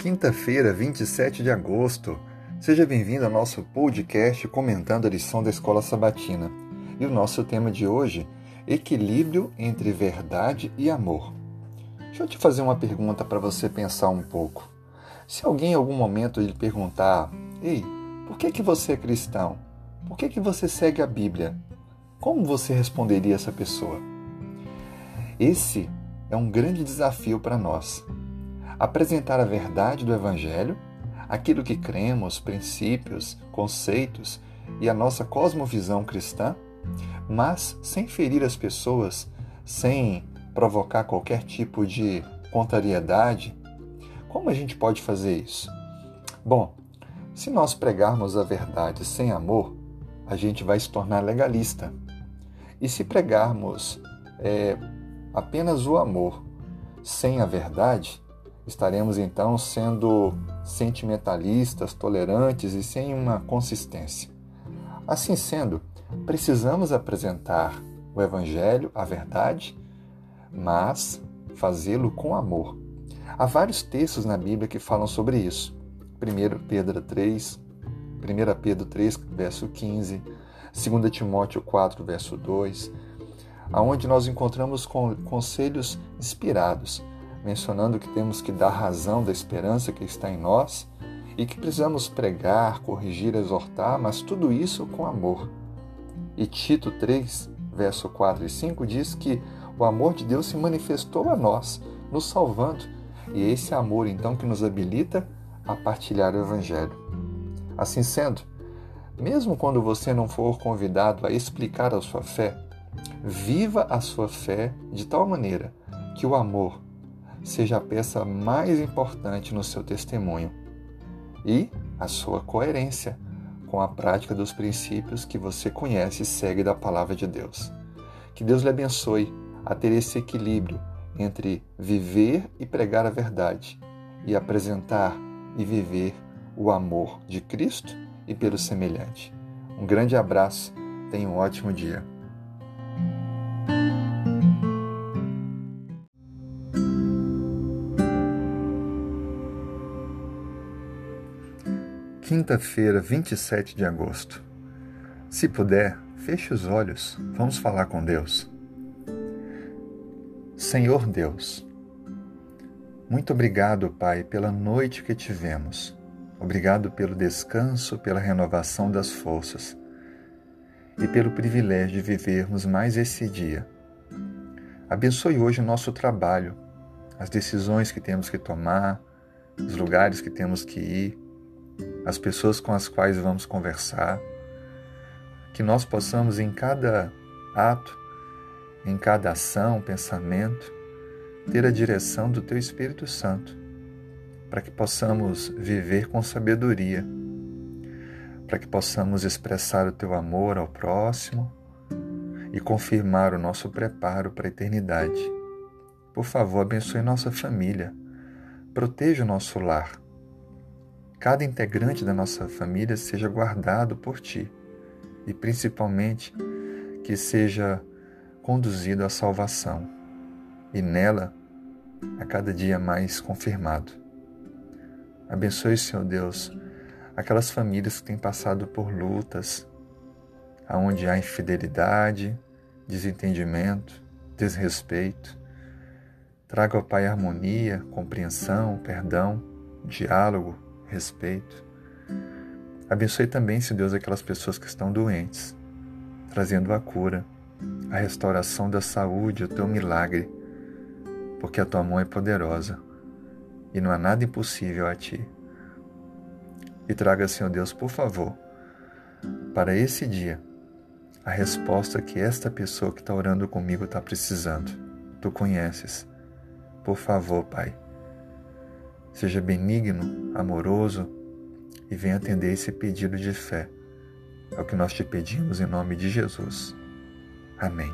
Quinta-feira, 27 de agosto. Seja bem-vindo ao nosso podcast comentando a lição da Escola Sabatina. E o nosso tema de hoje, equilíbrio entre verdade e amor. Deixa eu te fazer uma pergunta para você pensar um pouco. Se alguém em algum momento lhe perguntar: "Ei, por que que você é cristão? Por que que você segue a Bíblia?" Como você responderia essa pessoa? Esse é um grande desafio para nós apresentar a verdade do Evangelho, aquilo que cremos, princípios, conceitos e a nossa cosmovisão cristã, mas sem ferir as pessoas, sem provocar qualquer tipo de contrariedade. Como a gente pode fazer isso? Bom, se nós pregarmos a verdade sem amor, a gente vai se tornar legalista. E se pregarmos é, apenas o amor sem a verdade, Estaremos então sendo sentimentalistas, tolerantes e sem uma consistência. Assim sendo, precisamos apresentar o Evangelho, a verdade, mas fazê-lo com amor. Há vários textos na Bíblia que falam sobre isso. 1 Pedro 3, 1 Pedro 3, verso 15, 2 Timóteo 4, verso 2, aonde nós encontramos conselhos inspirados mencionando que temos que dar razão da esperança que está em nós e que precisamos pregar, corrigir, exortar, mas tudo isso com amor. E Tito 3, verso 4 e 5 diz que o amor de Deus se manifestou a nós, nos salvando, e é esse amor então que nos habilita a partilhar o Evangelho. Assim sendo, mesmo quando você não for convidado a explicar a sua fé, viva a sua fé de tal maneira que o amor seja a peça mais importante no seu testemunho e a sua coerência com a prática dos princípios que você conhece e segue da palavra de Deus. Que Deus lhe abençoe a ter esse equilíbrio entre viver e pregar a verdade e apresentar e viver o amor de Cristo e pelo semelhante. Um grande abraço, tenha um ótimo dia. Quinta-feira, 27 de agosto. Se puder, feche os olhos, vamos falar com Deus. Senhor Deus, muito obrigado, Pai, pela noite que tivemos. Obrigado pelo descanso, pela renovação das forças e pelo privilégio de vivermos mais esse dia. Abençoe hoje o nosso trabalho, as decisões que temos que tomar, os lugares que temos que ir as pessoas com as quais vamos conversar, que nós possamos em cada ato, em cada ação, pensamento, ter a direção do Teu Espírito Santo, para que possamos viver com sabedoria, para que possamos expressar o Teu amor ao próximo e confirmar o nosso preparo para a eternidade. Por favor, abençoe nossa família, proteja o nosso lar cada integrante da nossa família seja guardado por Ti e principalmente que seja conduzido à salvação e nela a cada dia mais confirmado. Abençoe, Senhor Deus, aquelas famílias que têm passado por lutas, aonde há infidelidade, desentendimento, desrespeito. Traga, ao Pai, harmonia, compreensão, perdão, diálogo, respeito. Abençoe também, Senhor Deus, aquelas pessoas que estão doentes, trazendo a cura, a restauração da saúde, o teu milagre, porque a tua mão é poderosa e não há nada impossível a ti. E traga, Senhor Deus, por favor, para esse dia, a resposta que esta pessoa que está orando comigo está precisando. Tu conheces. Por favor, Pai Seja benigno, amoroso e venha atender esse pedido de fé. É o que nós te pedimos em nome de Jesus. Amém.